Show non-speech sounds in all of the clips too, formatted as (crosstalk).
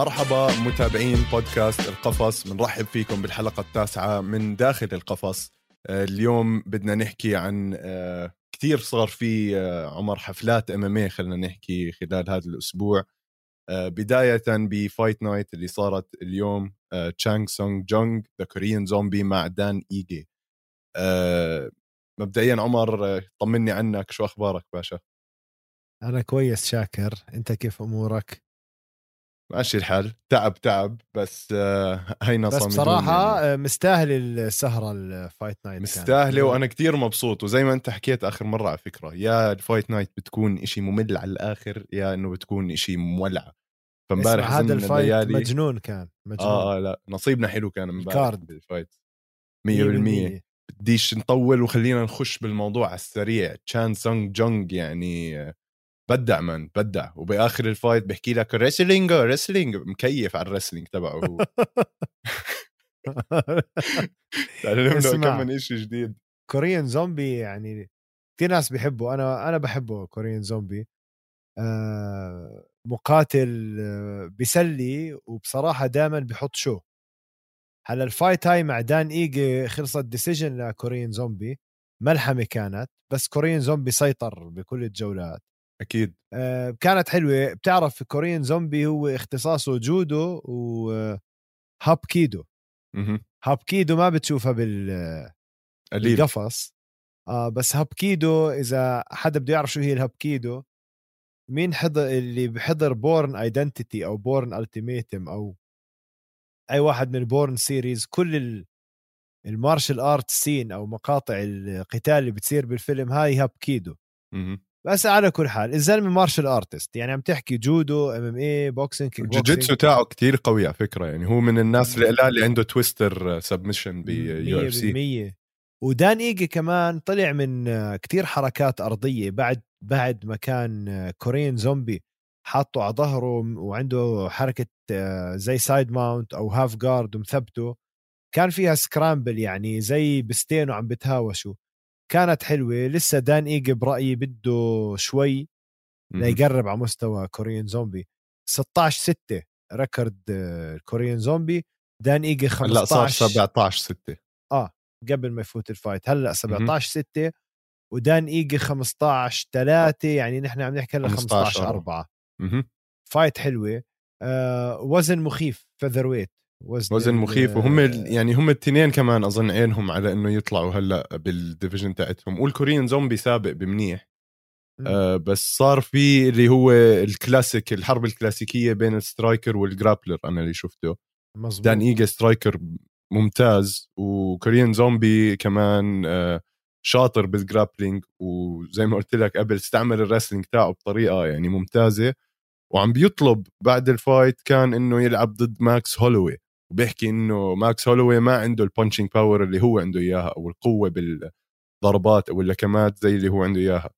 مرحبا متابعين بودكاست القفص. بنرحب فيكم بالحلقة التاسعة من داخل القفص. آه، اليوم بدنا نحكي عن آه، كثير صار في آه، عمر حفلات MMA خلينا نحكي خلال هذا الأسبوع. بداية ب fight night اللي صارت اليوم تشانغ سونغ جونغ The Korean Zombie مع دان إيجي. مبدئيا عمر طمني عنك شو أخبارك باشا؟ أنا كويس شاكر. أنت كيف أمورك؟ ماشي الحال. تعب تعب بس آه، هينا بس بصراحة يعني. مستاهل السهرة ال fight night مستاهلة وأنا كتير مبسوط. وزي ما أنت حكيت آخر مرة على فكرة يا ال fight night بتكون إشي ممل على الآخر يا إنه بتكون إشي مولعة فامبارح هذا ال fight مجنون كان مجنون. آه, آه لا نصيبنا حلو كان امبارح بال fight 100% بديش نطول وخلينا نخش بالموضوع على السريع. تشان سونغ جونج يعني بدع من بدع. وبآخر الفايت بحكي لك wrestling wrestling مكيف على ال wrestling تبعه هو. (laughs) تعلمنا كم من شيء جديد. Korean Zombie يعني في ناس بيحبوا. أنا أنا بحبه Korean Zombie آه مقاتل آه بيسلي وبصراحة دائما بحط شو هلا ال fight هاي مع دان إيجي خلصت decision ل Korean Zombie ملحمة كانت بس Korean Zombie سيطر بكل الجولات. أكيد. آه كانت حلوة. بتعرف Korean Zombie هو اختصاصه جودو وهاب كيدو هاب كيدو ما بتشوفها بال بالقفص. آه بس هاب كيدو إذا حدا بده يعرف شو هي الهاب كيدو مين حضر اللي بحضر Bourne Identity أو Bourne Ultimatum أو أي واحد من Bourne series كل ال martial art scene أو مقاطع القتال اللي بتصير بالفيلم هاي هاب كيدو بس على كل حال الزلمة martial artist يعني عم تحكي جودو MMA boxing الجوجيتسو تاعه كتير قوي على فكرة يعني هو من الناس اللي, اللي عنده twister submission ب UFC ودان إيجي كمان طلع من كتير حركات أرضية بعد بعد ما كان Korean Zombie حاطه على ظهره وعنده حركة زي side mount أو half guard ومثبته. كان فيها scramble يعني زي بستين وعم بتهاوشوا. كانت حلوة. لسه دان إيجي برأيي بده شوي ليقرب على مستوى Korean Zombie. 16 6 record ال Korean Zombie. دان إيجي 15 لا صار 17 6 آه قبل ما يفوت ال fight. هلأ 17 6 ودان إيجي 15 3 يعني نحن عم نحكي هلأ 15 4 fight حلوة. آه وزن مخيف featherweight وزن, وزن مخيف. وهم يعني هم الاثنين كمان أظن عينهم على إنه يطلعوا هلأ بال division تاعتهم. وال Korean Zombie سابق بمنيح. آه بس صار في اللي هو الكلاسيك الحرب الكلاسيكية بين ال striker وال grappler أنا اللي شفته. مزبوط. دان إيجا striker ممتاز و Korean Zombie كمان آه شاطر بال grappling وزي ما قلت لك قبل استعمل ال wrestling تاعه بطريقة يعني ممتازة. وعم بيطلب بعد ال fight كان إنه يلعب ضد ماكس هولوي. وبيحكي إنه ماكس هولوي ما عنده ال punching power اللي هو عنده إياها أو القوة بالضربات أو اللكمات زي اللي هو عنده إياها.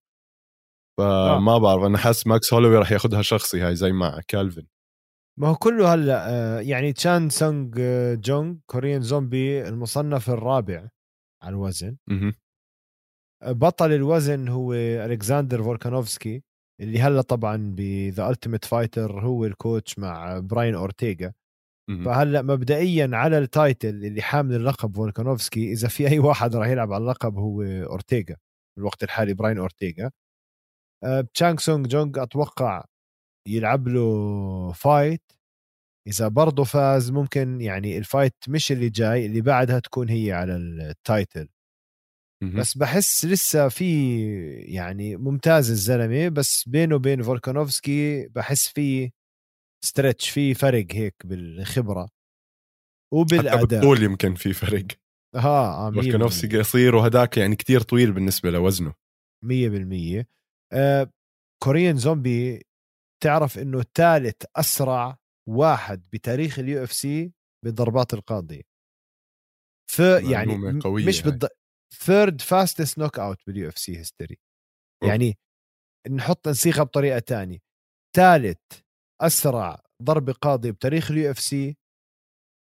فما آه. بعرف أنا حاسس ماكس هولوي راح ياخذها شخصي هاي زي مع كالفن. ما هو كله هلأ آه، يعني تشان سونغ آه، جونغ Korean Zombie المصنف الرابع على الوزن. بطل الوزن هو الكساندر فولكانوفسكي اللي هلأ طبعا ب The Ultimate Fighter هو ال coach مع براين أورتيغا. فهلأ مبدئيا على ال title اللي حامل اللقب فولكانوفسكي إذا في أي واحد راح يلعب على اللقب هو أورتيغا الوقت الحالي براين أورتيغا. تشانغ سونغ جونغ أتوقع يلعب له fight. إذا برضه فاز ممكن يعني ال fight مش اللي جاي اللي بعدها تكون هي على ال title. بس بحس لسه في يعني ممتاز الزلمة بس بينه وبين فولكانوفسكي بحس في stretch في فرق هيك بالخبرة وبالأداء. حتى بالطول يمكن في فرق. ها آه فولكانوفسكي قصير وهداك يعني كتير طويل بالنسبة لوزنه. 100% آه Korean Zombie تعرف إنه ثالث أسرع واحد بتاريخ ال UFC بالضربات القاضية. ف يعني مش بالض... third fastest knockout بال UFC history يعني نحط نصيغها بطريقة تانية. ثالث أسرع ضربه قاضيه بتاريخ ال UFC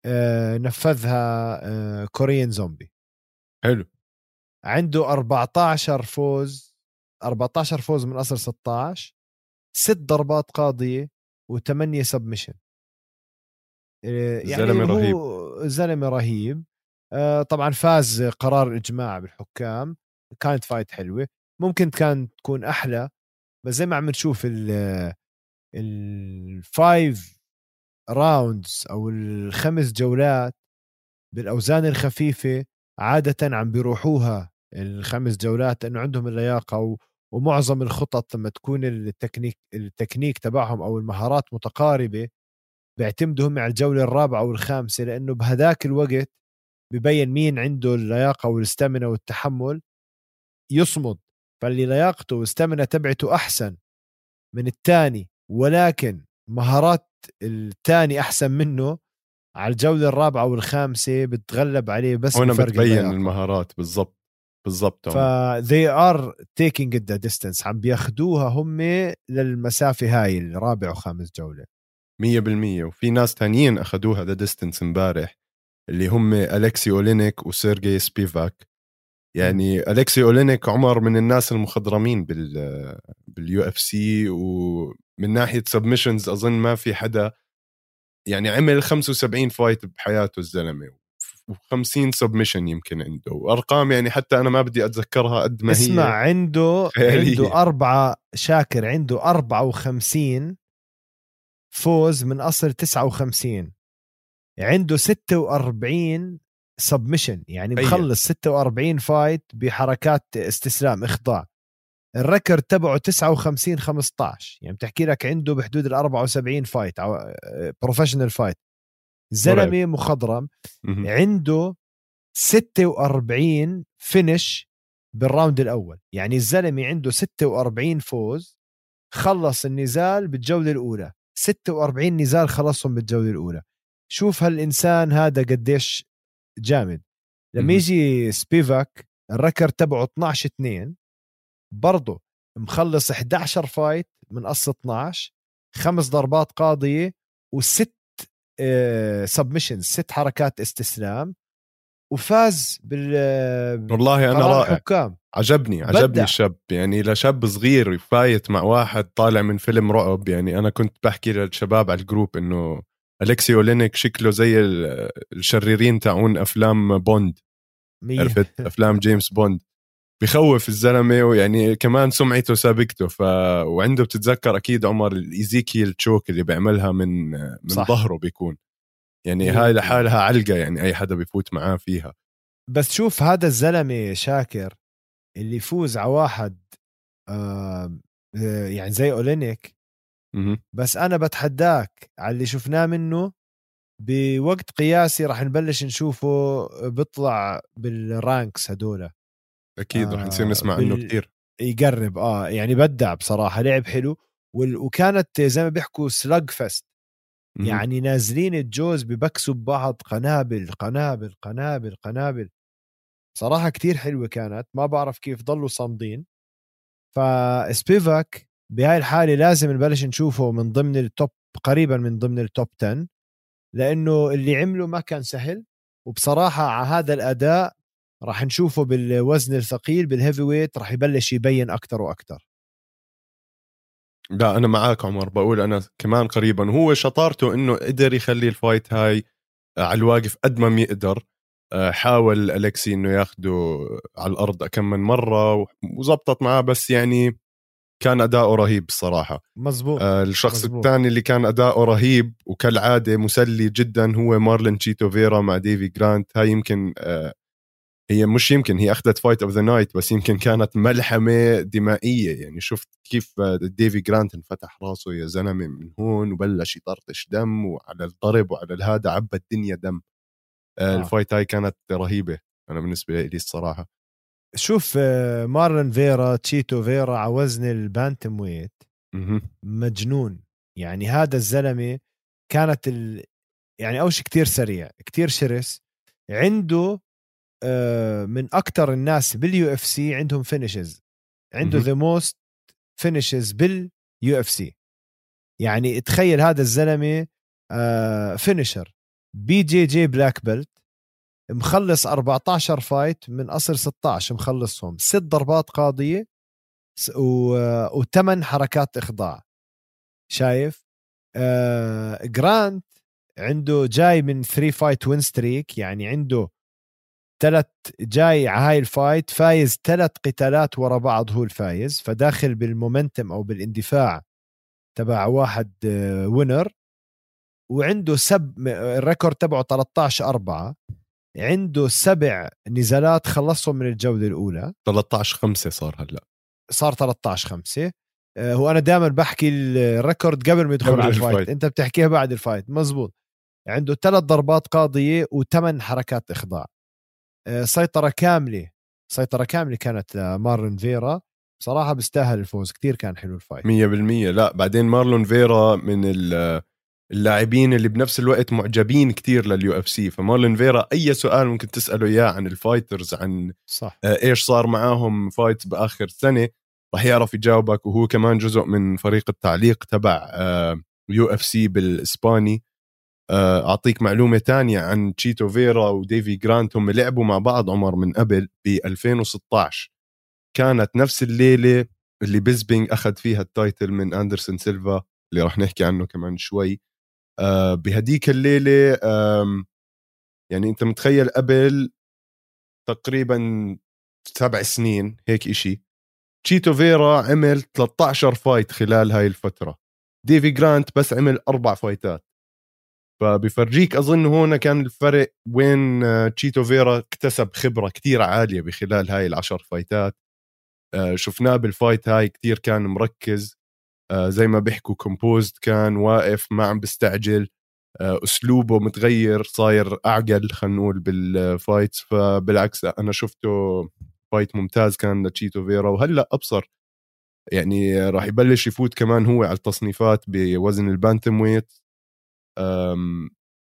آه، نفذها آه، Korean Zombie. حلو. عنده 14 فوز 14 فوز من أصل 16 ست ضربات قاضيه وثمانية submission يعني زلمة رهيب. زلمة رهيب. طبعا فاز قرار إجماع بالحكام. كانت fight حلوة. ممكن كان تكون أحلى بس زي ما عم نشوف ال ال five rounds أو الخمس جولات بالأوزان الخفيفة عادة عم بيروحوها الخمس جولات لأنه عندهم اللياقة ومعظم الخطط لما تكون التكنيك التكنيك تبعهم أو المهارات متقاربة بيعتمدوا هم على الجولة الرابعة أو الخامسة لأنه بهداك الوقت ببين مين عنده اللياقة والاستامنا والتحمل يصمد فاللي لياقته والاستامنا تبعته أحسن من الثاني ولكن مهارات الثاني أحسن منه على الجولة الرابعة والخامسة بتغلب عليه بس هنا بتبين المهارات بالضبط بالضبط ف they are taking the distance عم بياخدوها هم للمسافة هاي الرابع وخامس جولة. 100% وفي ناس تانيين اخذوها the distance امبارح اللي هم الكسي أولينيك وسيرجي سبيفاك. يعني الكسي أولينيك عمر من الناس المخضرمين بال بال UFC ومن ناحية submissions أظن ما في حدا يعني عمل 75 fight بحياته الزلمة و50 submission يمكن عنده. وأرقام يعني حتى أنا ما بدي أتذكرها قد ما هي اسمع عنده خيالية. عنده أربعة شاكر عنده 54 فوز من أصل 59 عنده 46 submission يعني مخلص 46 fight بحركات استسلام إخضاع. ال record تبعه 59 15 يعني بتحكي لك عنده بحدود ال 74 fight professional fight زلمة مخضرم عنده 46 finish بال round الأول. يعني الزلمة عنده 46 فوز خلص النزال بالجولة الأولى. 46 نزال خلصهم بالجولة الأولى. شوف هالإنسان هذا قديش جامد. لما يجي سبيفاك ال record تبعه 12 2 برضه مخلص 11 fight من اصل 12 خمس ضربات قاضية وست submissions آه، ست حركات استسلام وفاز بال والله أنا رائع. حكام. عجبني عجبني بدع. الشاب يعني لشاب صغير fight مع واحد طالع من فيلم رعب يعني أنا كنت بحكي للشباب على ال group إنه الكسي أولينيك شكله زي الشريرين تاعون أفلام بوند. عرفت؟ أفلام (laughs) جيمس بوند. بخوف الزلمة ويعني كمان سمعته سابقته ف وعنده بتتذكر أكيد عمر ال Ezekiel choke اللي بيعملها من من ظهره بيكون. يعني هاي لحالها علقة يعني أي حدا بيفوت معاه فيها. بس شوف هذا الزلمة شاكر اللي يفوز على واحد آه يعني زي أولينيك. بس أنا بتحداك على اللي شفناه منه بوقت قياسي راح نبلش نشوفه بيطلع بال ranks هدول. أكيد رح نصير نسمع آه عنه كثير يقرب آه يعني بدع بصراحة لعب حلو وكانت زي ما بيحكوا slugfest يعني نازلين الجوز ببكسوا ببعض قنابل قنابل قنابل قنابل. صراحة كتير حلوة كانت ما بعرف كيف ضلوا صامدين. فسبيفاك بهاي الحالة لازم نبلش نشوفه من ضمن ال top قريبا من ضمن ال top 10 لأنه اللي عمله ما كان سهل وبصراحة على هذا الأداء راح نشوفه بالوزن الثقيل بال heavyweight راح يبلش يبين أكتر وأكتر. لا أنا معك عمر. بقول أنا كمان قريبا. هو شطارته إنه قدر يخلي ال fight هاي على الواقف قد ما يقدر. آه، حاول الكسي إنه ياخده على الأرض كم من مرة وزبطت معاه بس يعني كان أداؤه رهيب الصراحة. مزبوط آه الشخص. الثاني اللي كان أداؤه رهيب وكالعادة مسلي جدا هو مارلين تشيتو فيرا مع ديفي جرانت. هاي يمكن آه هي مش يمكن هي أخذت fight of the night بس يمكن كانت ملحمة دمائية. يعني شفت كيف ديفي جرانت انفتح راسه يا زلمة من هون وبلش يطرطش دم وعلى الضرب وعلى الهذا عبى الدنيا دم. آه. ال fight هاي كانت رهيبة أنا بالنسبة لي الصراحة. شوف آه، مارلن فيرا تشيتو فيرا على وزن ال bantamweight مجنون. يعني هذا الزلمة كانت ال... يعني أول شيء كثير سريع كثير شرس عنده آه، من أكثر الناس بال UFC عندهم finishes عنده the most finishes بال UFC يعني تخيل هذا الزلمة finisher BJJ black belt مخلص 14 fight من أصل 16 مخلصهم. ست ضربات قاضية وثمان حركات إخضاع. شايف؟ آه جرانت عنده جاي من 3 fight win streak يعني عنده ثلاث جاي على هاي ال fight فايز ثلاث قتالات ورا بعض هو الفايز فداخل بال momentum أو بالاندفاع تبع واحد winner آه، وعنده سب ال record تبعه 13 4 عنده سبع نزالات خلصهم من الجولة الأولى. 13 5 صار هلأ. صار 13 5 آه، هو أنا دائما بحكي ال record قبل ما يدخل على ال fight. ال fight. أنت بتحكيها بعد ال fight. مزبوط. عنده ثلاث ضربات قاضية وثمان حركات إخضاع. سيطرة كاملة سيطرة كاملة كانت لمارلون فيرا. صراحة بيستاهل الفوز كتير كان حلو ال fight. 100% لا بعدين مارلون فيرا من اللاعبين اللي بنفس الوقت معجبين كتير لل UFC. فمارلون فيرا أي سؤال ممكن تسأله إياه عن ال fighters عن صح. آه، إيش صار معاهم fight بآخر سنة رح يعرف يجاوبك. وهو كمان جزء من فريق التعليق تبع UFC بالإسباني. آه، أعطيك معلومة تانية عن تشيتو فيرا وديفي جرانت. هم لعبوا مع بعض عمر من قبل ب 2016 كانت نفس الليلة اللي بيزبينج أخذ فيها ال title من أندرسون سيلفا اللي راح نحكي عنه كمان شوي. آه، بهديك الليلة يعني أنت متخيل قبل تقريبا سبع سنين هيك إشي تشيتو فيرا عمل 13 fight خلال هاي الفترة. ديفي جرانت بس عمل أربع فايتات. فبفرجيك أظن هون كان الفرق وين آه، تشيتو فيرا اكتسب خبرة كتير عالية بخلال هاي العشر فايتات. آه، شفناه بال fight هاي كتير كان مركز. آه، زي ما بيحكوا composed كان واقف ما عم بيستعجل أسلوبه متغير صاير اعقل خلينا نقول بال fights. فبالعكس أنا شفته fight ممتاز كان لتشيتو فيرا. وهلأ أبصر يعني راح يبلش يفوت كمان هو على التصنيفات بوزن ال bantamweight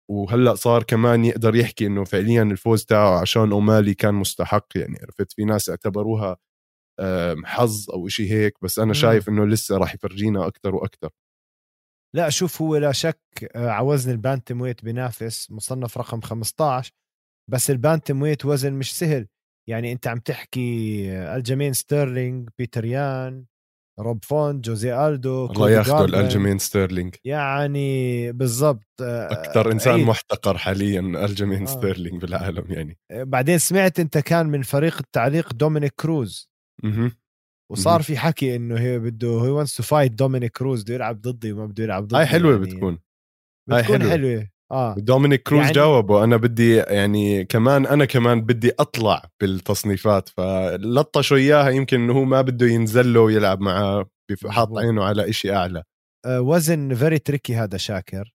وهلأ صار كمان يقدر يحكي إنه فعليا الفوز تاعه عشان أومالي كان مستحق يعني عرفت؟ في ناس اعتبروها حظ أو شيء هيك بس أنا شايف إنه لسه راح يفرجينا أكثر وأكثر لا شوف هو لا شك آه، على وزن ال bantamweight بينافس مصنف رقم 15 بس ال bantamweight وزن مش سهل. يعني أنت عم تحكي آه، الجمين ستيرلينج بيتر يان روب فونت جوزي ألدو الله ياخذه الالجمين ستيرلينج يعني بالضبط آه، أكثر إنسان عيد. محتقر حاليا الجمين آه. ستيرلينج بالعالم يعني. آه، بعدين سمعت أنت كان من فريق التعليق دومينيك كروز. أها. وصار في حكي إنه هي بده he wants to fight دومينيك كروز بده يلعب ضدي وما بده يلعب ضدي هاي حلوة يعني. بتكون. هاي حلوة, حلوة. آه. دومينيك كروز يعني... جاوبه أنا بدي يعني كمان أنا كمان بدي أطلع بالتصنيفات فلطشوا اياها يمكن إنه هو ما بده ينزل له ويلعب معاه حاط عينه على إشي أعلى. آه وزن very tricky هذا شاكر.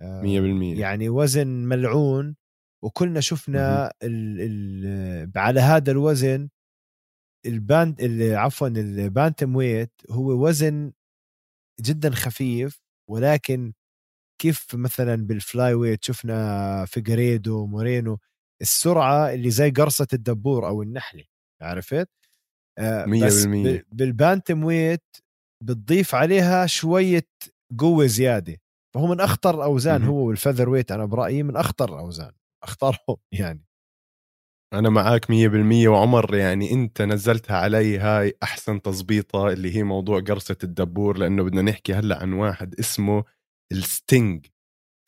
آه 100% يعني وزن ملعون وكلنا شفنا ال ال على هذا الوزن ال band عفوا ال bantamweight هو وزن جدا خفيف ولكن كيف مثلا بال flyweight شفنا فيجيريدو مورينو السرعة اللي زي قرصة الدبور أو النحلة عرفت؟ آه بس بال bantamweight بتضيف عليها شوية قوة زيادة فهو من أخطر الاوزان هو وال featherweight أنا برأيي من أخطر الأوزان اختارهم (laughs) يعني. أنا معاك مية بالمية وعمر يعني أنت نزلتها علي هاي أحسن تظبيطة اللي هي موضوع قرصة الدبور لأنه بدنا نحكي هلأ عن واحد اسمه ال Sting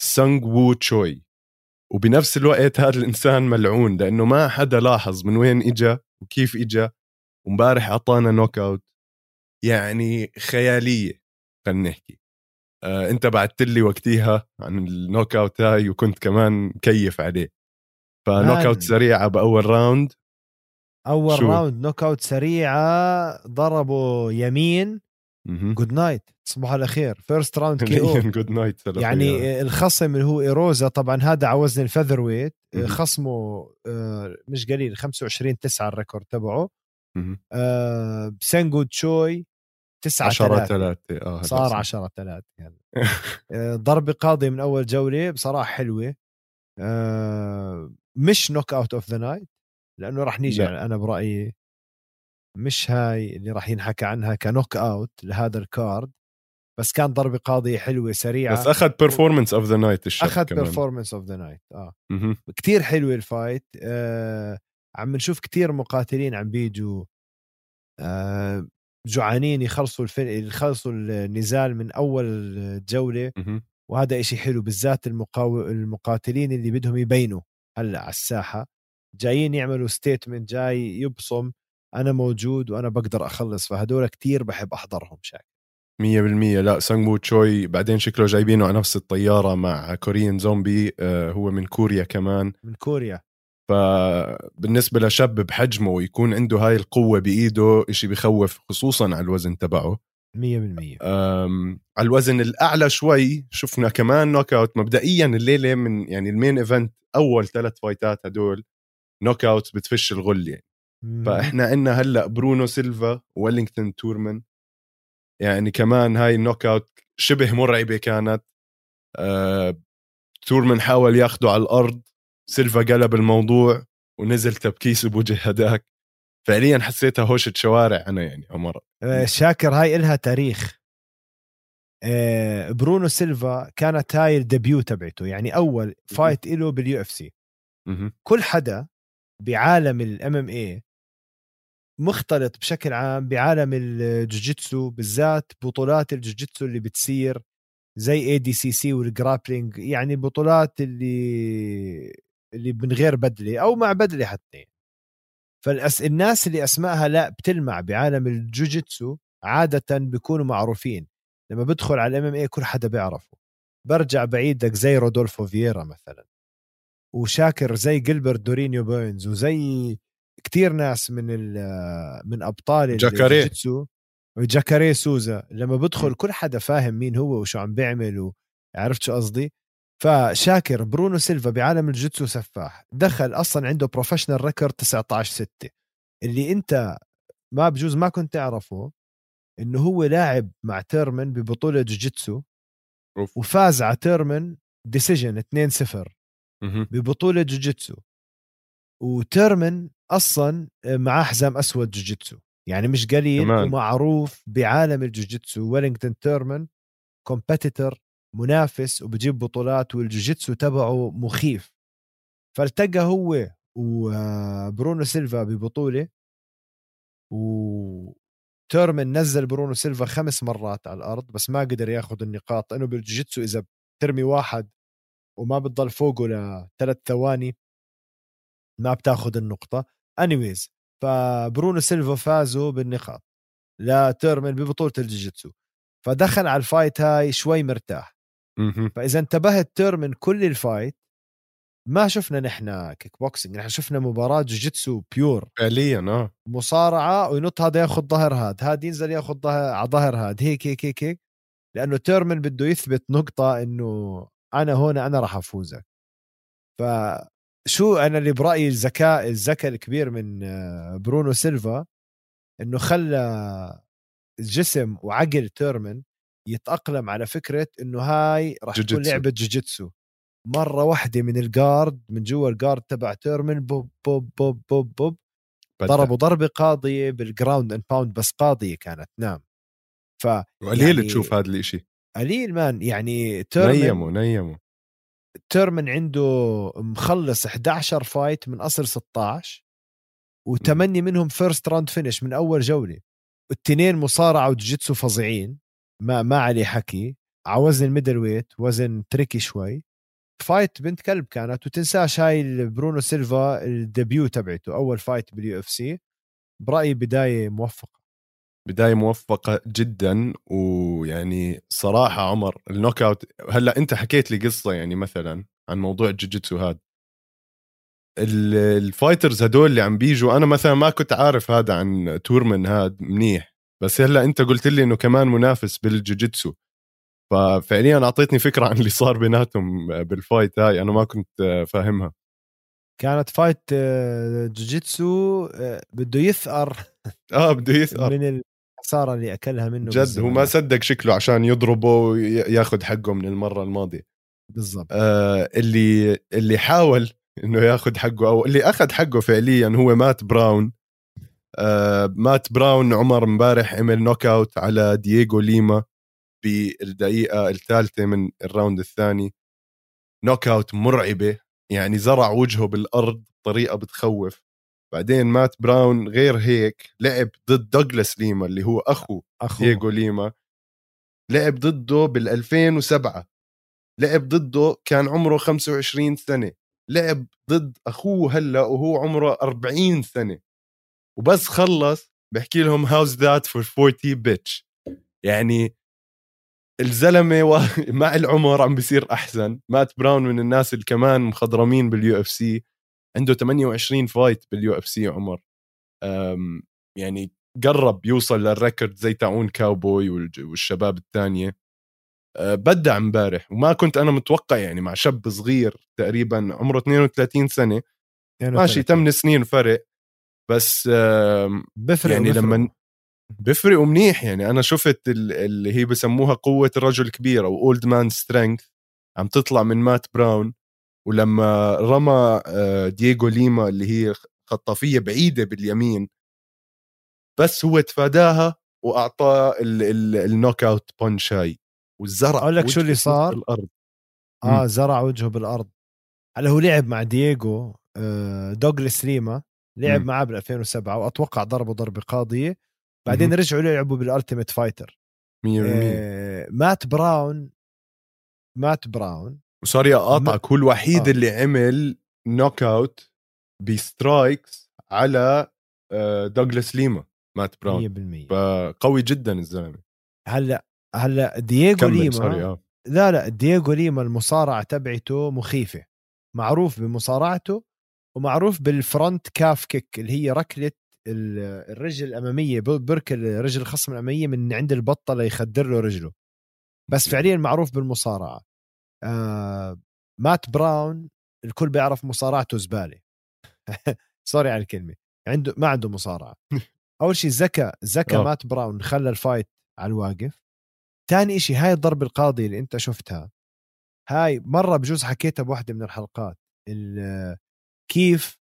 سونغ وو تشوي. وبنفس الوقت هذا الإنسان ملعون لأنه ما حدا لاحظ من وين إجا وكيف إجا. ومبارح أعطانا knockout يعني خيالية خلينا نحكي. آه أنت بعثت لي وقتيها عن ال knockout هاي وكنت كمان مكيف عليه. ف knockout سريعة بأول round أول شو؟ round knockout سريعة ضربوا يمين. good night تصبحوا على خير first round KO good night يعني الخصم اللي هو إيروزا طبعا هذا على وزن ال featherweight خصمه آه، مش قليل 25 9 ال record تبعه. آه تشوي 9 10 3 آه صار 10 3 يعني. (laughs) آه ضربة قاضيه من أول جولة بصراحة حلوة. آه مش knockout of the night لأنه راح نيجي لا. أنا برأيي. مش هاي اللي راح ينحكى عنها ك knockout لهذا ال card بس كان ضربة قاضية حلوة سريعة بس أخذ performance of the night أخذ performance of the night آه. كثير حلوة ال fight آه عم نشوف كثير مقاتلين عم بيجوا آه جوعانين يخلصوا الفن... يخلصوا النزال من أول جولة. وهذا إشي حلو بالذات المقاو... المقاتلين اللي بدهم يبينوا هلأ على الساحة جايين يعملوا statement جاي يبصم. أنا موجود وأنا بقدر أخلص فهدول كتير بحب أحضرهم شاكر. مية بالمية. لا سونغ تشوي بعدين شكله جايبينه على نفس الطيارة مع كوريان زومبي آه هو من كوريا كمان. من كوريا. فبالنسبة لشاب بحجمه ويكون عنده هاي القوة بإيده إشي بخوف خصوصا على الوزن تبعه. مية بالمية. على الوزن الأعلى شوي شفنا كمان knockout مبدئيا الليلة من يعني ال main event أول ثلاث fightات هدول knockout بتفش الغل فإحنا عندنا هلأ برونو سيلفا ويلينغتون تورمان. يعني كمان هاي ال knockout شبه مرعبة كانت. أه تورمان حاول ياخده على الأرض سيلفا قلب الموضوع ونزل تبكيس بوجه هداك. فعليا حسيتها هوشة شوارع أنا يعني عمر آه، شاكر هاي إلها تاريخ. آه، برونو سيلفا كانت هاي ال debut تبعته يعني أول fight له بال UFC. كل حدا بعالم ال MMA مختلط بشكل عام بعالم الجوجيتسو بالذات بطولات الجوجيتسو اللي بتصير زي ADCC وال grappling يعني البطولات اللي اللي من غير بدلة أو مع بدلة حتى. فالناس اللي أسمائها لا بتلمع بعالم الجوجيتسو عادة بيكونوا معروفين. لما بدخل على ال MMA كل حدا بيعرفه. برجع بعيدك زي رودولفو فييرا مثلا. وشاكر زي جيلبرت دورينهو بيرنز وزي كتير ناس من من أبطال جاكاري جاكاري سوزا لما بدخل كل حدا فاهم مين هو وشو عم بيعمل عرفت شو قصدي؟ فشاكر برونو سيلفا بعالم الجوجيتسو سفاح. دخل أصلا عنده professional record 19 6 اللي أنت ما بجوز ما كنت تعرفه إنه هو لاعب مع تورمان ببطولة جوجيتسو وفاز على تورمان decision 2-0 ببطولة جوجيتسو. وتورمان أصلا معاه حزام أسود جوجيتسو. يعني مش قليل. ومعروف بعالم الجوجيتسو. ويلينغتون تورمان competitor منافس وبجيب بطولات والجوجيتسو تبعه مخيف. فالتقى هو وبرونو سيلفا ببطولة. و تورمان نزل برونو سيلفا خمس مرات على الأرض بس ما قدر ياخذ النقاط لأنه بالجوجيتسو إذا ترمي واحد وما بتضل فوقه لثلاث ثواني ما بتاخذ النقطة. anyways فبرونو سيلفا فازوا بالنقاط. لتورمان ببطولة الجوجيتسو فدخل على ال fight هاي شوي مرتاح. فإذا انتبهت تورمان كل ال fight ما شفنا نحن كيك بوكسينج نحن شفنا مباراة جوجيتسو pure فعليا آه. مصارعة وينط هذا ياخذ ظهر هاد هاد ينزل ياخذ ظهر على ظهر هاد هيك هيك هيك هيك. لأنه تورمان بده يثبت نقطة إنه أنا هون أنا راح أفوزك. فشو أنا اللي برأيي الذكاء الذكاء الكبير من آه، برونو سيلفا إنه خلى الجسم وعقل تورمان يتأقلم على فكرة إنه هاي راح تكون لعبة جوجيتسو. مرة واحدة من ال guard من جوا ال guard تبع تورمان بوب بوب بوب بوب بوب. ضربوا ضربة قاضية بال ground and pound بس قاضية كانت نعم. ف وقليل يعني تشوف هذا الإشي. قليل man. يعني تورمن نيموا نيموا تورمن عنده مخلص 11 fight من أصل 16 وثمانيه منهم first round finish من أول جولة. التنين مصارعة وجيتسو فظيعين. ما ما عليه حكي. على وزن ال middleweight وزن tricky شوي. fight بنت كلب كانت وتنساش هاي برونو سيلفا ال debut تبعته أول fight بال UFC. برأيي بداية موفقة. بداية موفقة جدا ويعني صراحة عمر ال knockout هلأ أنت حكيت لي قصة يعني مثلا عن موضوع الجوجيتسو هذا. ال fighters هدول اللي عم بيجوا أنا مثلا ما كنت عارف هذا عن تورمن هاد منيح. بس هلأ أنت قلت لي إنه كمان منافس بالجوجيتسو. ففعليا أعطيتني فكرة عن اللي صار بيناتهم بال fight هاي أنا ما كنت فاهمها. كانت fight آه، جوجيتسو آه، بده يثأر آه بده يثأر. من الخسارة اللي أكلها منه جد هو ما صدق شكله عشان يضربه وياخذ حقه من المرة الماضية. بالضبط. آه اللي اللي حاول إنه ياخذ حقه أو اللي أخذ حقه فعليا هو مات براون. آه مات براون عمر امبارح عمل knockout على دييغو ليما بالدقيقة الثالثة من ال round الثاني. knockout مرعبة يعني زرع وجهه بالأرض بطريقة بتخوف. بعدين مات براون غير هيك لعب ضد دوغلاس ليما اللي هو أخو, أخو. دييغو ليما. لعب ضده بال 2007 لعب ضده كان عمره 25 سنة. لعب ضد أخوه هلأ وهو عمره 40 سنة. وبس خلص بحكي لهم how's that for 40 bitch يعني الزلمة و... (laughs) مع العمر عم بيصير احسن مات براون من الناس اللي كمان مخضرمين بال UFC عنده 28 fight بال UFC عمر. يعني قرب يوصل لل record زي تاعون كاوبوي والشباب الثانية أه بدع امبارح وما كنت أنا متوقع يعني مع شاب صغير تقريبا عمره 32 سنة. ماشي 8 سنين فرق بس بفرق يعني لما بفرق منيح يعني. أنا شفت اللي هي بسموها قوة الرجل الكبير أو old man strength عم تطلع من مات براون. ولما رمى آه، دييغو ليما اللي هي خطافية بعيدة باليمين بس هو تفاداها واعطاه ال knockout punch هاي والزرع أقول لك شو اللي صار؟ الأرض. آه زرع وجهه بالأرض. هلأ هو لعب مع دييغو آه، دوغلس ليما لعب معاه بال 2007 وأتوقع ضربه ضربة قاضية. بعدين رجعوا لعبوا بال Ultimate Fighter 100% آه مات براون مات براون وصار يقاطعك هو الوحيد آه. اللي عمل knockout ب strikes على دوغلاس ليما مات براون 100% فقوي جدا الزلمة. هلأ هلأ دييغو ليما sorry آه. لا لا دييغو ليما المصارعة تبعته مخيفة. معروف بمصارعته ومعروف بال front calf kick اللي هي ركلة الرجل الأمامية بركل رجل الخصم الأمامية من عند البطة ليخدر له رجله. بس فعليا معروف بالمصارعة. آه مات براون الكل بيعرف مصارعته زبالة. (laughs) sorry على الكلمة. عنده ما عنده مصارعة. (laughs) أول شيء ذكي ذكي مات براون خلى ال fight على الواقف. ثاني شيء هاي الضربة القاضية اللي أنت شفتها هاي مرة بجوز حكيتها بوحدة من الحلقات. (laughs) كيف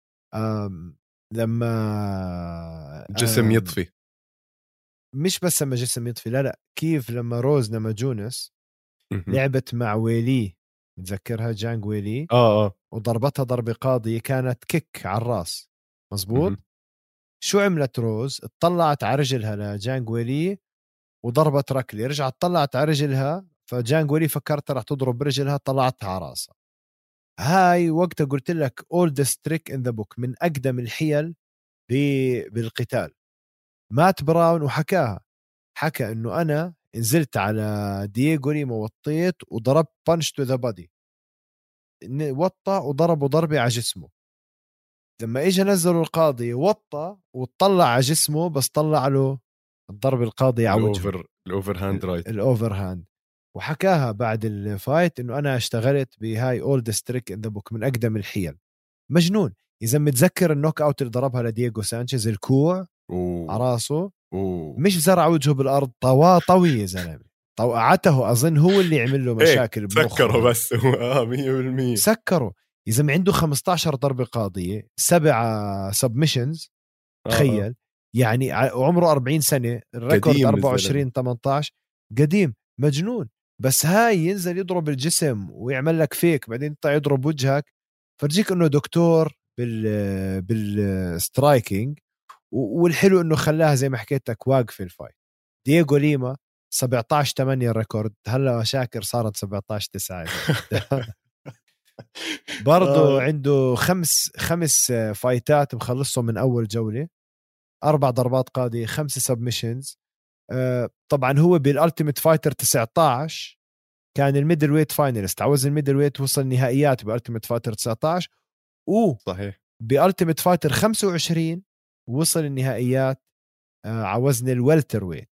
لما جسم يطفي. مش بس لما جسم يطفي لا لا كيف لما روز لما جونس لعبت مع ويلي متذكرها جانج ويلي؟ آه آه. وضربتها ضربه قاضيه كانت kick على الراس مزبوط شو عملت روز؟ اطلعت على رجلها لجانج ويلي وضربت ركلي رجعت طلعت على رجلها فجانج ويلي فكرتها رح تضرب برجلها طلعتها على راسها. هاي وقتها قلت لك oldest trick in the book من أقدم الحيل بالقتال. مات براون وحكاها. حكى إنه أنا نزلت على دييغو ليما وطيت وضربت punch to the body وطى وضربه ضربة على جسمه. لما اجى نزلوا القاضي وطى وطلع على جسمه بس طلع له الضربة القاضية على وجهه. ال overhand right ال overhand وحكاها بعد ال fight إنه أنا اشتغلت بهاي oldest trick in the book من أقدم الحيل. مجنون. إذا متذكر ال knockout اللي ضربها لدييغو سانشيز الكوع على راسه. مش زرع وجهه بالأرض طواه طوي يا زلمة. طوعته أظن هو اللي عمل له إيه، مشاكل بمخه. سكره بس. هو (laughs) آه 100% سكره. اذا عنده 15 ضربة قاضية سبع submissions آه، آه. تخيل. يعني عمره 40 سنة ال record 24 18 قديم مجنون. بس هاي ينزل يضرب الجسم ويعمل لك فيك بعدين يطلع يضرب وجهك. فرجيك إنه دكتور بال بال striking والحلو إنه خلاها زي ما حكيت لك واقفه ال fight. دييغو ليما 17 8 record هلأ شاكر صارت 17 9 برضه عنده خمس خمس فايتات مخلصهم من أول جولة. أربع ضربات قاضية خمسه submissions آه، طبعا هو بال Ultimate Fighter 19 كان ال middleweight finalist عوز ال middleweight وصل نهائيات بال Ultimate Fighter 19 و صحيح. بال Ultimate Fighter 25 وصل النهائيات آه، على وزن ال welterweight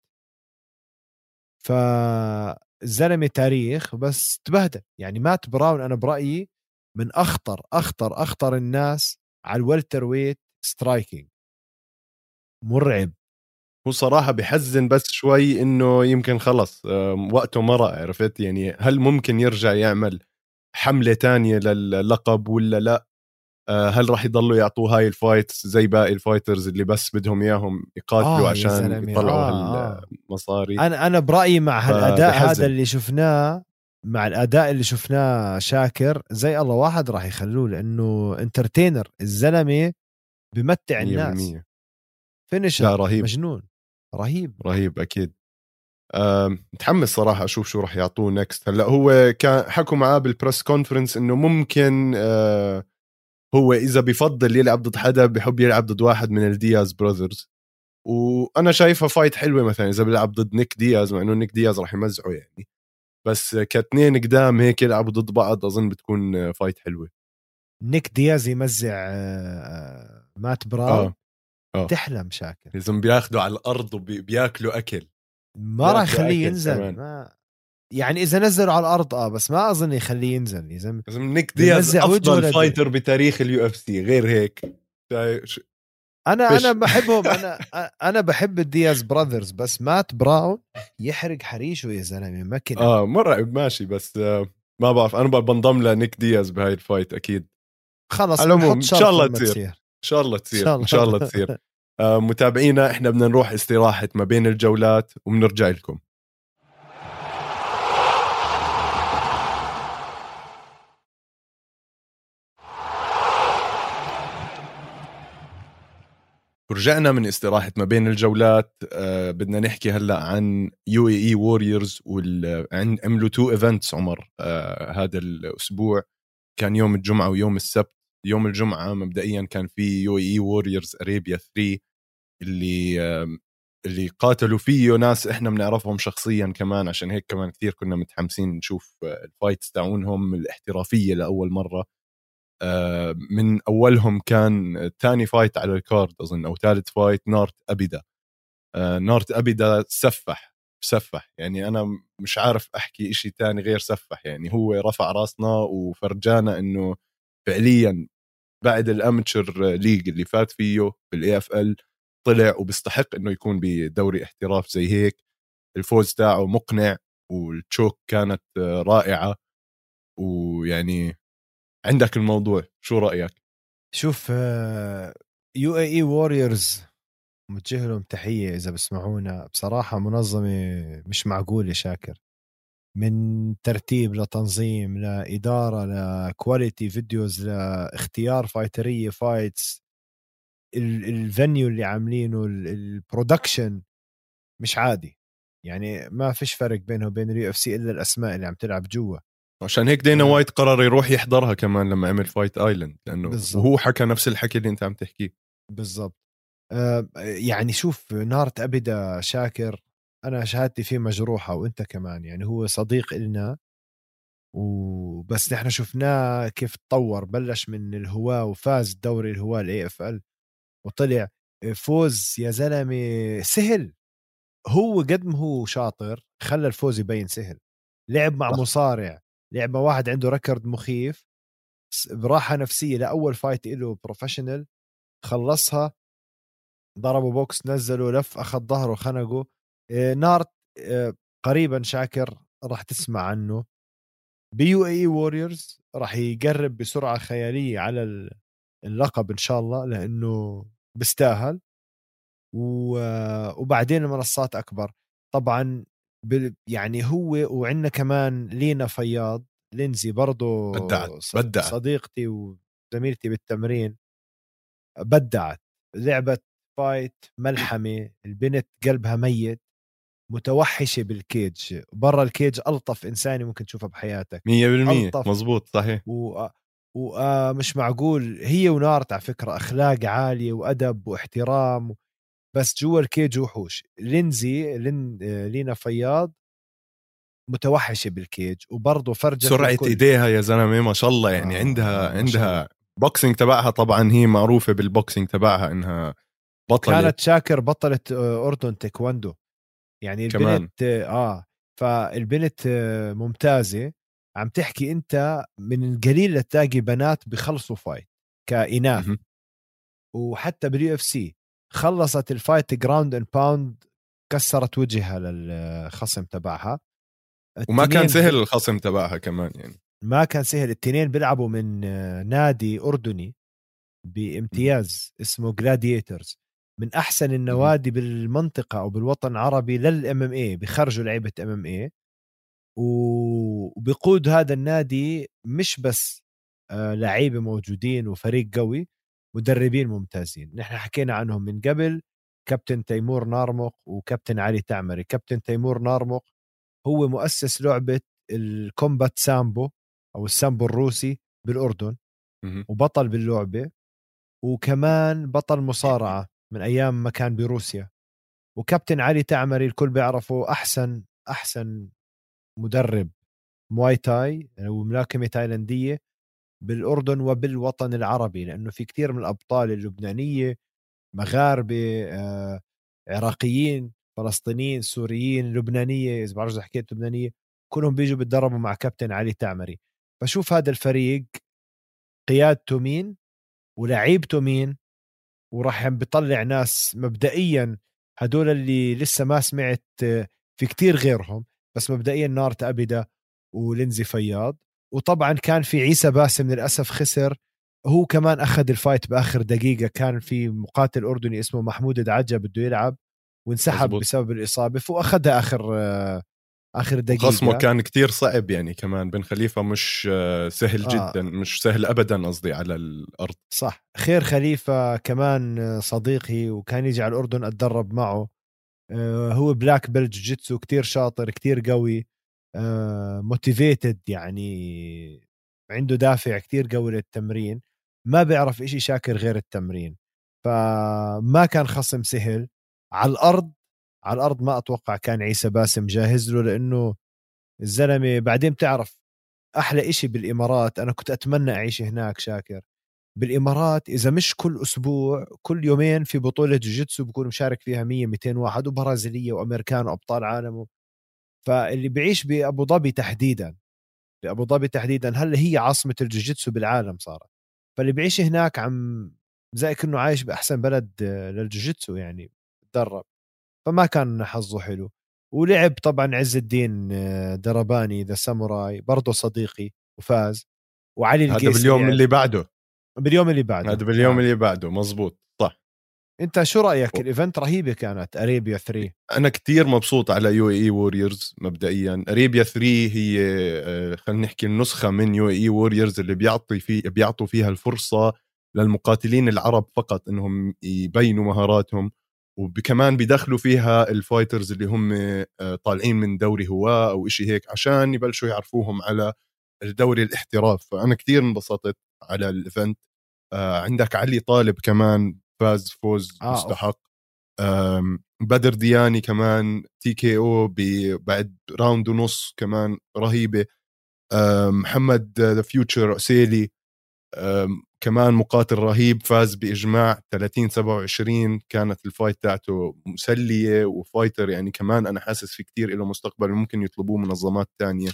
فالزلمه تاريخ بس تبهدل. يعني مات براون أنا برأيي من أخطر أخطر أخطر الناس على ال welterweight striking. مرعب. هو صراحة بحزن بس شوي إنه يمكن خلص وقته مرق عرفت؟ يعني هل ممكن يرجع يعمل حملة تانية للقب ولا لا؟ آه، هل راح يضلوا يعطوه هاي ال fights زي باقي ال fighters اللي بس بدهم إياهم يقاتلوا آه عشان يطلعوا آه هالمصاري؟ آه. أنا أنا برأيي مع هالأداء هذا اللي شفناه مع الأداء اللي شفناه شاكر زي الله واحد راح يخلوه لأنه entertainer الزلمة بمتع الناس. finisher رهيب. مجنون. رهيب. رهيب أكيد. متحمس صراحة أشوف شو راح يعطوه next هلأ هو كان حكوا معاه بال press conference إنه ممكن آه، هو إذا بفضل يلعب ضد حدا بحب يلعب ضد واحد من ال Diaz brothers وأنا شايفها fight حلوة مثلا إذا بيلعب ضد نيك دياز مع إنه نيك دياز راح يمزعه يعني. بس كاثنين قدام هيك يلعبوا ضد بعض أظن بتكون fight حلوة. نيك دياز يمزع آه، مات براون آه. آه. تحلم شاكر. لازم بياخذوا على الأرض وبياكلوا أكل. ما راح يخليه ينزل ما يعني إذا نزلوا على الأرض آه بس ما أظن يخليه ينزل لازم لازم نيك دياز أفضل fighter بتاريخ ال UFC غير هيك. أنا. أنا بحبهم (laughs) أنا أنا بحب ال Diaz brothers بس مات براون يحرق حريشه يا زلمة ما كنا آه مرعب ماشي بس آه ما بعرف أنا بنضم لنيك دياز بهاي الفايت أكيد. خلص على العموم إن شاء الله تصير. إن شاء الله تصير إن شاء الله تصير. آه متابعينا إحنا بدنا نروح استراحة ما بين الجولات وبنرجع لكم. ورجعنا من استراحة ما بين الجولات. آه بدنا نحكي هلا عن UAE Warriors عملوا two events عمر. آه هذا الأسبوع كان يوم الجمعة ويوم السبت. يوم الجمعة مبدئيا كان في UAE Warriors Arabia 3 اللي آه اللي قاتلوا فيه ناس إحنا بنعرفهم شخصيا كمان. عشان هيك كمان كثير كنا متحمسين نشوف آه، ال fights تاعونهم الاحترافية لأول مرة. من أولهم كان ثاني fight على ال card أظن أو ثالث fight نارت أبيدا. آه، نارت أبيدا سفح سفح. يعني أنا مش عارف أحكي إشي تاني غير سفح. يعني هو رفع راسنا وفرجانا إنه فعليا بعد ال amateur league اللي فات فيه بال IFL طلع وبيستحق إنه يكون بدوري احتراف زي هيك. الفوز تاعه مقنع وال choke كانت رائعة. ويعني عندك الموضوع شو رأيك؟ شوف UAE Warriors موجه لهم تحية إذا بسمعونا. بصراحة منظمة مش معقولة شاكر. من ترتيب لتنظيم لإدارة ل quality videos لاختيار فايتريه fights ال venue اللي عاملينه ال production مش عادي. يعني ما فيش فرق بينه وبين ال UFC إلا الأسماء اللي عم تلعب جوا. عشان هيك دينا وايت قرر يروح يحضرها كمان لما عمل Fight Island لأنه بالزبط. وهو حكى نفس الحكي اللي أنت عم تحكيه. بالضبط. آه يعني شوف نارت ابدا شاكر أنا شهادتي فيه مجروحة وأنت كمان. يعني هو صديق إلنا. وبس نحن شفناه كيف تطور بلش من الهواة وفاز دوري الهواة ال IFL وطلع. فوز يا زلمة سهل. هو قد ما هو شاطر خلى الفوز يبين سهل. لعب مع. مصارع. لعب مع واحد عنده record مخيف براحة نفسية لأول fight له professional خلصها ضربوا box نزلوا لف أخذ ظهره خنقه آه، نارت آه، قريبا شاكر راح تسمع عنه. ب UAE Warriors راح يقرب بسرعة خيالية على اللقب إن شاء الله لأنه بيستاهل وبعدين المنصات أكبر. طبعا يعني هو وعندنا كمان لينا فياض لينزي برضه بدعت بدعت صديقتي وزميلتي بالتمرين. بدعت لعبت fight ملحمة البنت قلبها ميت متوحشة بالكيج برا الكيج ألطف انساني ممكن تشوفها بحياتك. 100% مزبوط صحيح. و... ومش معقول. هي ونارت على فكرة أخلاق عالية وأدب واحترام بس جوا ال cage وحوش. لينزي لين لينا فياض متوحشة بال cage وبرضه فرجت سرعة. إيديها يا زلمة ما شاء الله يعني آه عندها آه عندها boxing تبعها طبعا هي معروفة بال boxing تبعها إنها بطلة كانت شاكر بطلة آه، أردن تايكواندو. يعني البنت كمان. آه فالبنت آه، ممتازة. عم تحكي أنت من القليل لتلاقي بنات بخلصوا fight كإناث. وحتى بال UFC خلصت ال fight ground and pound كسرت وجهها للخصم تبعها. وما كان سهل الخصم تبعها كمان يعني. ما كان سهل. الاثنين بيلعبوا من نادي أردني بامتياز اسمه Gladiators من أحسن النوادي بالمنطقة أو بالوطن العربي لل MMA بخرجوا لعيبة MMA وبقود هذا النادي مش بس آه، لعيبة موجودين وفريق قوي مدربين ممتازين. نحن حكينا عنهم من قبل كابتن تيمور نارمق وكابتن علي تعمري. كابتن تيمور نارمق هو مؤسس لعبة ال combat sambo أو السامبو الروسي بالأردن وبطل باللعبة وكمان بطل مصارعة (laughs) من أيام ما كان بروسيا. وكابتن علي تعمري الكل بيعرفه أحسن أحسن مدرب Muay Thai وملاكمه تايلاندية. بالأردن وبالوطن العربي لأنه في كثير من الأبطال اللبنانية مغاربة آه، عراقيين فلسطينيين سوريين لبنانية إذا بعرف حكيت لبنانية كلهم بيجوا بتدربوا مع كابتن علي تعمري فشوف هذا الفريق قيادته مين ولعيبته مين وراح بيطلع ناس مبدئيا هدول اللي لسه ما سمعت في كتير غيرهم بس مبدئيا نارت أبدا ولينزي فياض. وطبعا كان في عيسى باسم للأسف خسر. هو كمان أخذ الفايت بآخر دقيقة. كان في مقاتل أردني اسمه محمود دعجة بده يلعب وانسحب بسبب الإصابة. فأخذها آخر آخر دقيقة. خصمه كان كتير صعب يعني كمان. بن خليفة مش سهل آه. جدا مش سهل ابدا قصدي على الأرض. صح. خير خليفة كمان صديقي وكان يجي على الأردن أتدرب معه. آه، هو black belt jiu-jitsu كتير شاطر كتير قوي. motivated آه، يعني عنده دافع كتير قوي للتمرين ما بيعرف إشي شاكر غير التمرين. فما كان خصم سهل على الأرض على الأرض ما أتوقع كان عيسى باسم جاهز له لأنه الزلمة بعدين بتعرف أحلى إشي بالإمارات أنا كنت أتمنى أعيش هناك شاكر. بالإمارات إذا مش كل أسبوع كل يومين في بطولة جوجيتسو بكون مشارك فيها 100 200 واحد وبرازيلية وأمريكان وأبطال عالم فاللي بيعيش بأبو ظبي تحديدا بأبو ظبي تحديدا هلا هي عاصمة الجوجيتسو بالعالم صارت؟ فاللي بيعيش هناك عم زي كأنه عايش بأحسن بلد للجوجيتسو يعني تدرب. فما كان حظه حلو. ولعب طبعا عز الدين آه، درباني The Samurai برضه صديقي وفاز. وعلي القيسي هذا باليوم يعني اللي بعده. باليوم اللي بعده. هذا باليوم آه. اللي بعده مزبوط انت شو رأيك. ال event رهيبة كانت Arabia 3 أنا كتير مبسوط على UAE Warriors مبدئيا. Arabia 3 هي آه، خلينا نحكي النسخة من UAE Warriors اللي بيعطي في بيعطوا فيها الفرصة للمقاتلين العرب فقط إنهم يبينوا مهاراتهم وكمان بيدخلوا فيها ال fighters اللي هم آه، طالعين من دوري هواة أو إشي هيك عشان يبلشوا يعرفوهم على الدوري الاحتراف. فأنا كثير انبسطت على ال event آه عندك علي طالب كمان فاز فوز آه مستحق. بدر دياني كمان TKO بعد round ونص كمان رهيبة. محمد The Future عسيلي كمان مقاتل رهيب فاز بإجماع 30 27 كانت ال fight تاعته مسلية و fighter يعني كمان أنا حاسس في كتير له مستقبل ممكن يطلبوه منظمات تانية.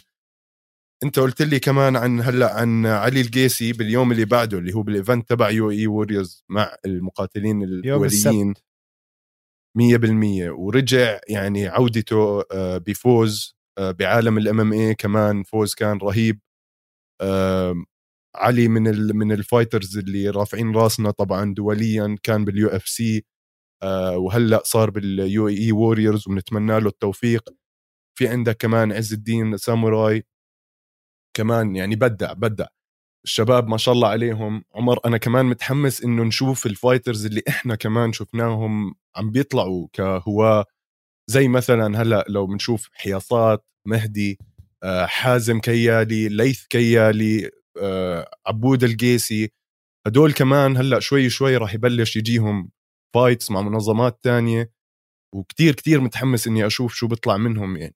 انت قلت لي كمان عن هلا عن علي القيسي باليوم اللي بعده اللي هو بال event تبع UAE Warriors مع المقاتلين الدوليين 100% ورجع يعني عودته آه، بفوز آه، بعالم ال MMA كمان فوز كان رهيب. علي من من ال fighters اللي رافعين راسنا طبعا دوليا كان بال UFC. آه وهلأ صار بال UAE Warriors وبنتمنى له التوفيق. في عندك كمان عز الدين ساموراي. كمان يعني بدع بدع الشباب ما شاء الله عليهم. عمر أنا كمان متحمس إنه نشوف ال fighters اللي إحنا كمان شفناهم عم بيطلعوا كهواة. زي مثلا هلأ لو بنشوف حياصات مهدي آه، حازم كيالي ليث كيالي آه، عبود القيسي. هدول كمان هلأ شوي شوي راح يبلش يجيهم fights مع منظمات تانية. وكتير كتير متحمس إني أشوف شو بيطلع منهم يعني.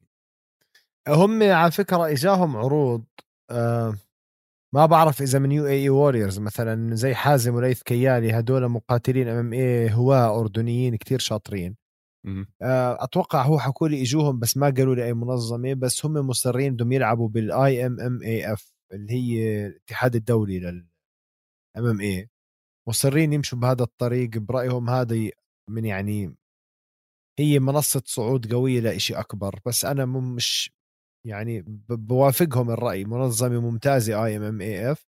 هم على فكرة إجاهم عروض آه ما بعرف إذا من UAE Warriors مثلا زي حازم وليث كيالي هدول مقاتلين MMA هواة أردنيين كتير شاطرين. آه أتوقع هو حكوا لي إجوهم بس ما قالوا لي أي منظمة بس هم مصرين بدهم يلعبوا بال IMMAF اللي هي الاتحاد الدولي لل MMA مصرين يمشوا بهذا الطريق برأيهم هذا من يعني هي منصة صعود قوية لإشي أكبر بس أنا مش يعني بوافقهم الرأي. منظمة ممتازة آي إم إم إي إف.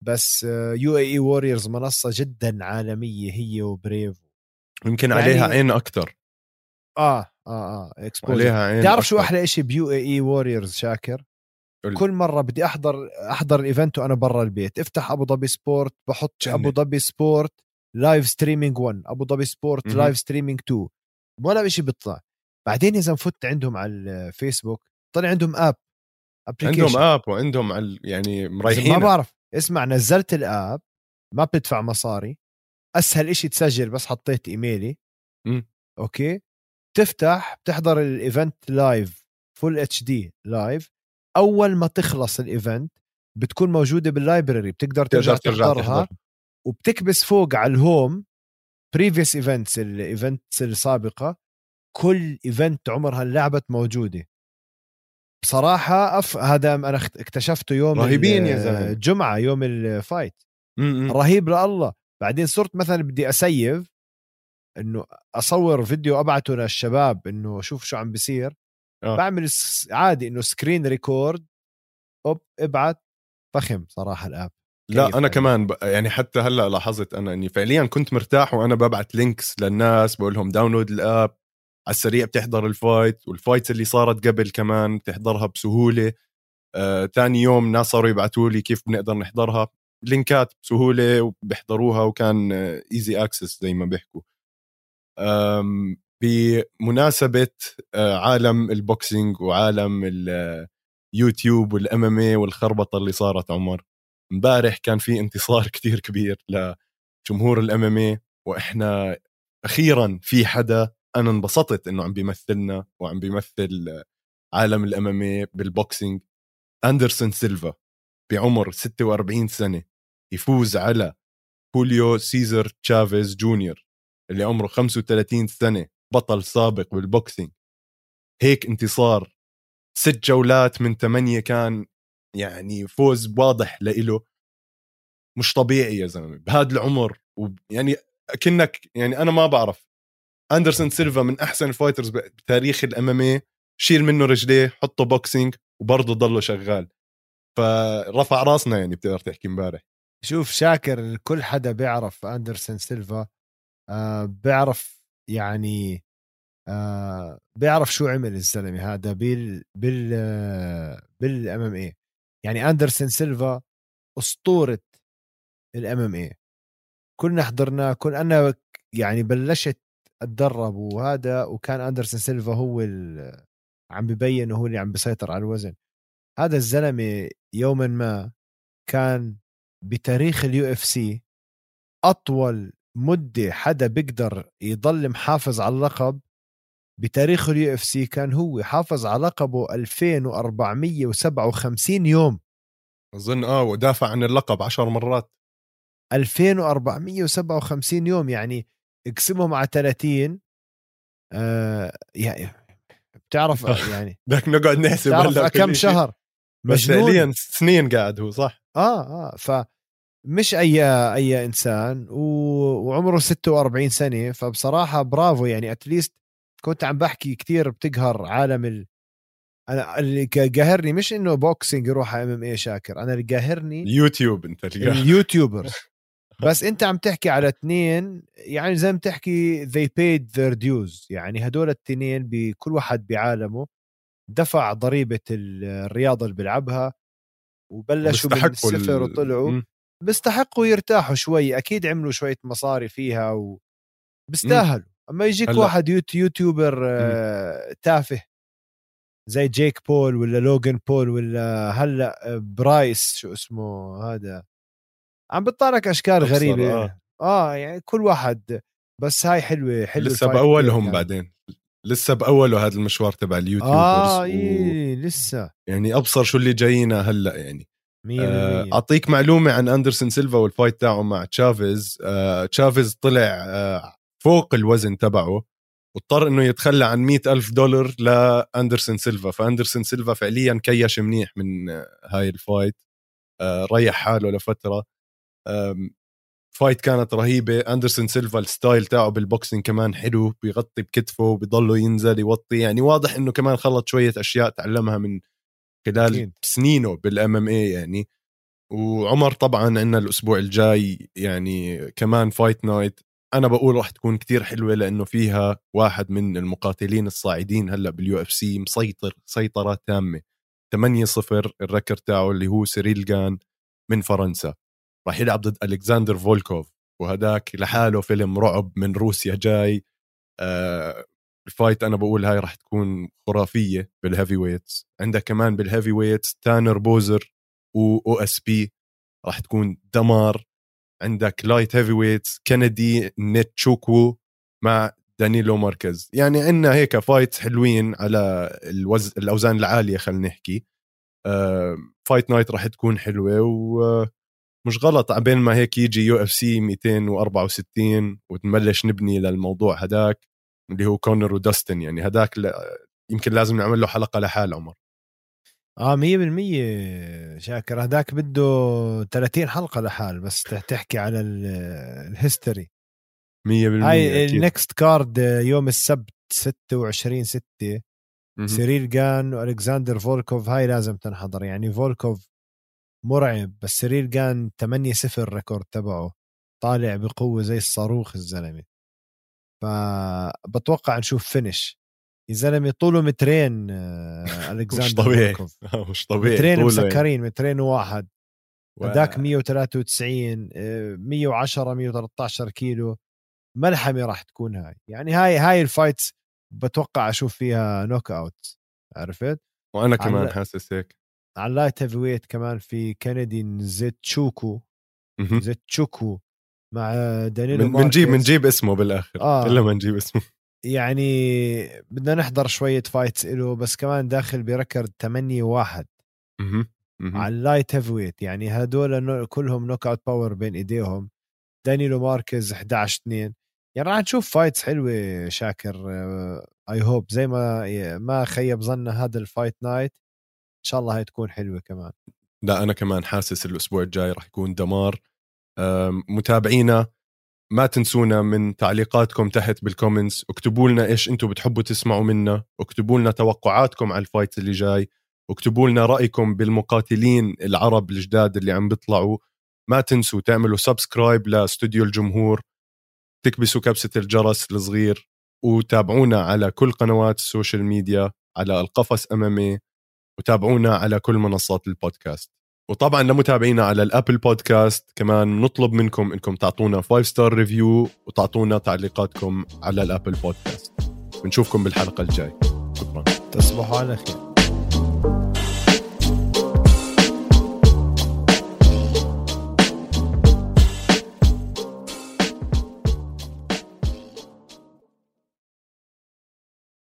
بس UAE Warriors منصة جدا عالمية هي و Brave يمكن يعني عليها عين أكثر آه آه آه exposure عليها عين تعرف شو أحلى إشي ب UAE Warriors شاكر؟ كل مرة بدي أحضر أحضر ال event وأنا برا البيت. افتح أبو ظبي Sport بحط أبو ظبي Sport live streaming 1 أبو ظبي Sport live streaming 2 ولا شيء بيطلع. بعدين إذا فت عندهم على الفيسبوك طلع عندهم app عندهم app وعندهم يعني مريحين ما بعرف اسمع نزلت ال app ما بتدفع مصاري أسهل إشي تسجل بس حطيت إيميلي. م. okay؟ تفتح بتحضر ال event live full HD live أول ما تخلص ال event بتكون موجودة بال library بتقدر ترجع, ترجع تحضرها. وبتكبس فوق على ال home previous events الايفنتس السابقة. كل event عمرها اللعبة موجودة. بصراحة أف... هذا أنا اكتشفته يوم رهيبين يا زلمة. الجمعه يوم ال fight رهيب لله. بعدين صرت مثلا بدي أسيف إنه أصور فيديو أبعته للشباب إنه شوف شو عم بيصير. أوه. بعمل عادي إنه screen record أوب إبعت. فخم صراحة ال app. لا أنا يعني. كمان ب... يعني حتى هلأ لاحظت أنا إني فعليا كنت مرتاح وأنا ببعت links للناس بقول لهم download ال app. على السريع بتحضر ال fight وال fight اللي صارت قبل كمان بتحضرها بسهولة. آه، يوم ناس صاروا يبعثوا لي كيف بنقدر نحضرها. لينكات بسهولة وبيحضروها وكان easy access زي ما بيحكوا. بمناسبة آه، عالم ال boxing وعالم اليوتيوب وال MMA والخربطة اللي صارت عمر. امبارح كان في انتصار (laughs) كتير كبير لجمهور ال MMA وإحنا أخيرا في حدا أنا انبسطت إنه عم بيمثلنا وعم بيمثل عالم ال MMA بال boxing أندرسون سيلفا بعمر 46 سنة يفوز على خوليو سيزر تشافيز جونيور اللي عمره 35 سنة بطل سابق بال boxing هيك انتصار. ست جولات من ثمانية كان يعني فوز واضح لإله. مش طبيعي يا زلمة. بهذا العمر ويعني كأنك يعني أنا ما بعرف أندرسون سيلفا من أحسن ال fighters بتاريخ ال MMA شيل منه رجليه حطه boxing وبرضه ضله شغال. فرفع راسنا يعني بتقدر تحكي امبارح. شوف شاكر كل حدا بيعرف أندرسون سيلفا. آه بيعرف يعني آه بيعرف شو عمل الزلمة هذا بال بال بال MMA يعني أندرسون سيلفا أسطورة ال MMA كلنا حضرناه كل أنا يعني بلشت اتدرب وهذا وكان أندرسون سيلفا هو عم ببين هو اللي عم بيسيطر على الوزن. هذا الزلمة يوما ما كان بتاريخ ال UFC أطول مدة حدا بيقدر يضل محافظ على اللقب. بتاريخ ال UFC كان هو حافظ على لقبه 2457 يوم. أظن آه ودافع عن اللقب 10 مرات. 2457 يوم يعني اقسمهم على 30 آه يعني بتعرف (laughs) يعني بدك نقعد نحسب هلأ كم شهر؟ مجنون. سنين قاعد هو صح؟ آه آه ف مش أي أي إنسان و... وعمره 46 سنة فبصراحة برافو يعني اتليست كنت عم بحكي كثير بتقهر عالم ال... أنا اللي قاهرني مش إنه boxing يروح MMA شاكر أنا اللي قاهرني يوتيوب أنت ال YouTubers. (laughs) بس انت عم تحكي على اثنين يعني زي ما تحكي they paid their dues. يعني هدول الاثنين بكل واحد بعالمه دفع ضريبة الرياضة اللي بيلعبها وبلشوا من الصفر وطلعوا. بيستحقوا يرتاحوا شوي أكيد عملوا شوية مصاري فيها وبيستاهلوا أما يجيك هلأ. واحد يوت YouTuber آه تافه زي جيك بول ولا لوجن بول ولا هلأ برايس شو اسمه هذا؟ عم بيطلع لك اشكال غريبة. آه. آه يعني كل واحد بس هاي حلوة حلوة لسه بأولهم يعني. بعدين. لسه بأوله هذا المشوار تبع ال YouTubers آه و... لسه. يعني أبصر شو اللي جاينا هلأ يعني. آه، أعطيك معلومة عن أندرسون سيلفا وال fight تاعه مع تشافيز. آه تشافيز طلع آه فوق الوزن تبعه واضطر إنه يتخلى عن مئة ألف دولار لأندرسون سيلفا. فأندرسون سيلفا فعليا كيش منيح من آه، هاي ال fight. آه ريح حاله لفترة. fight كانت رهيبة. أندرسون سيلفا ال style تاعه بال boxing كمان حلو بيغطي بكتفه وبيضله ينزل يوطي. يعني واضح إنه كمان خلط شوية أشياء تعلمها من خلال أكيد. سنينه بال MMA يعني. وعمر طبعا عندنا الأسبوع الجاي يعني كمان fight night. أنا بقول راح تكون كتير حلوة لأنه فيها واحد من المقاتلين الصاعدين هلأ بال UFC مسيطر سيطرة تامة. 8 0 ال record تاعه اللي هو سيريل جان من فرنسا. راح يلعب ضد الكساندر فولكوف وهداك لحاله فيلم رعب من روسيا جاي. آه ال fight أنا بقول هاي راح تكون خرافية بال heavyweights. عندك كمان بال heavyweights تانر بوزر و OSP راح تكون دمار. عندك light heavyweights كندي نزيتشوكو مع دانيلو ماركز يعني عندنا هيك fight حلوين على الوز... الأوزان العالية خلينا نحكي. آه fight night راح تكون حلوة ومش غلط عبين ما هيك يجي UFC 264 ونبلش نبني للموضوع هداك اللي هو كونر وداستن يعني هداك ل... يمكن لازم نعمل له حلقة لحال عمر. آه 100% شاكر. هداك بده 30 حلقة لحال بس تحكي على ال history. 100% هاي ال next card يوم السبت 26 6 سيريل جان وألكساندر فولكوف هاي لازم تنحضر. يعني فولكوف مرعب بس سيريل جان 8 0 record تبعه طالع بقوة زي الصاروخ الزلمة. فبتوقع نشوف finish يا زلمة طوله مترين آه، الكساندر (laughs) مش طبيعي. (laughs) مش طبيعي مترين مسكرين مترين وواحد هذاك 193 110 113 كيلو. ملحمة راح تكون هاي. يعني هاي هاي ال fights بتوقع أشوف فيها knockout عرفت؟ وأنا كمان على... حاسس هيك. على ال light heavyweight كمان في كندي زيتشوكو زيتشوكو مع دانيلو بنجيب بنجيب اسمه بالآخر. آه. إلا ما نجيب اسمه. يعني بدنا نحضر شوية fights له بس كمان داخل ب record 8 1 على ال light heavyweight. يعني هدول كلهم knockout power بين إيديهم. دانيلو ماركز 11 2 يعني راح نشوف fights حلوة شاكر I hope زي ما ما خيب ظننا هذا ال fight night شاء الله هاي تكون حلوة كمان. لا أنا كمان حاسس الأسبوع الجاي راح يكون دمار. متابعينا ما تنسونا من تعليقاتكم تحت بال comments اكتبوا لنا إيش أنتم بتحبوا تسمعوا منا. اكتبوا لنا توقعاتكم على ال fight اللي جاي. اكتبوا لنا رأيكم بالمقاتلين العرب الجداد اللي عم بيطلعوا. ما تنسوا تعملوا subscribe لاستوديو الجمهور. تكبسوا كبسة الجرس الصغير. وتابعونا على كل قنوات ال social media على القفص MMA. وتابعونا على كل منصات البودكاست. وطبعا لمتابعينا على ال Apple Podcast كمان نطلب منكم إنكم تعطونا 5 star review وتعطونا تعليقاتكم على ال Apple Podcast. بنشوفكم بالحلقة الجاي شكرا. تصبحوا على خير.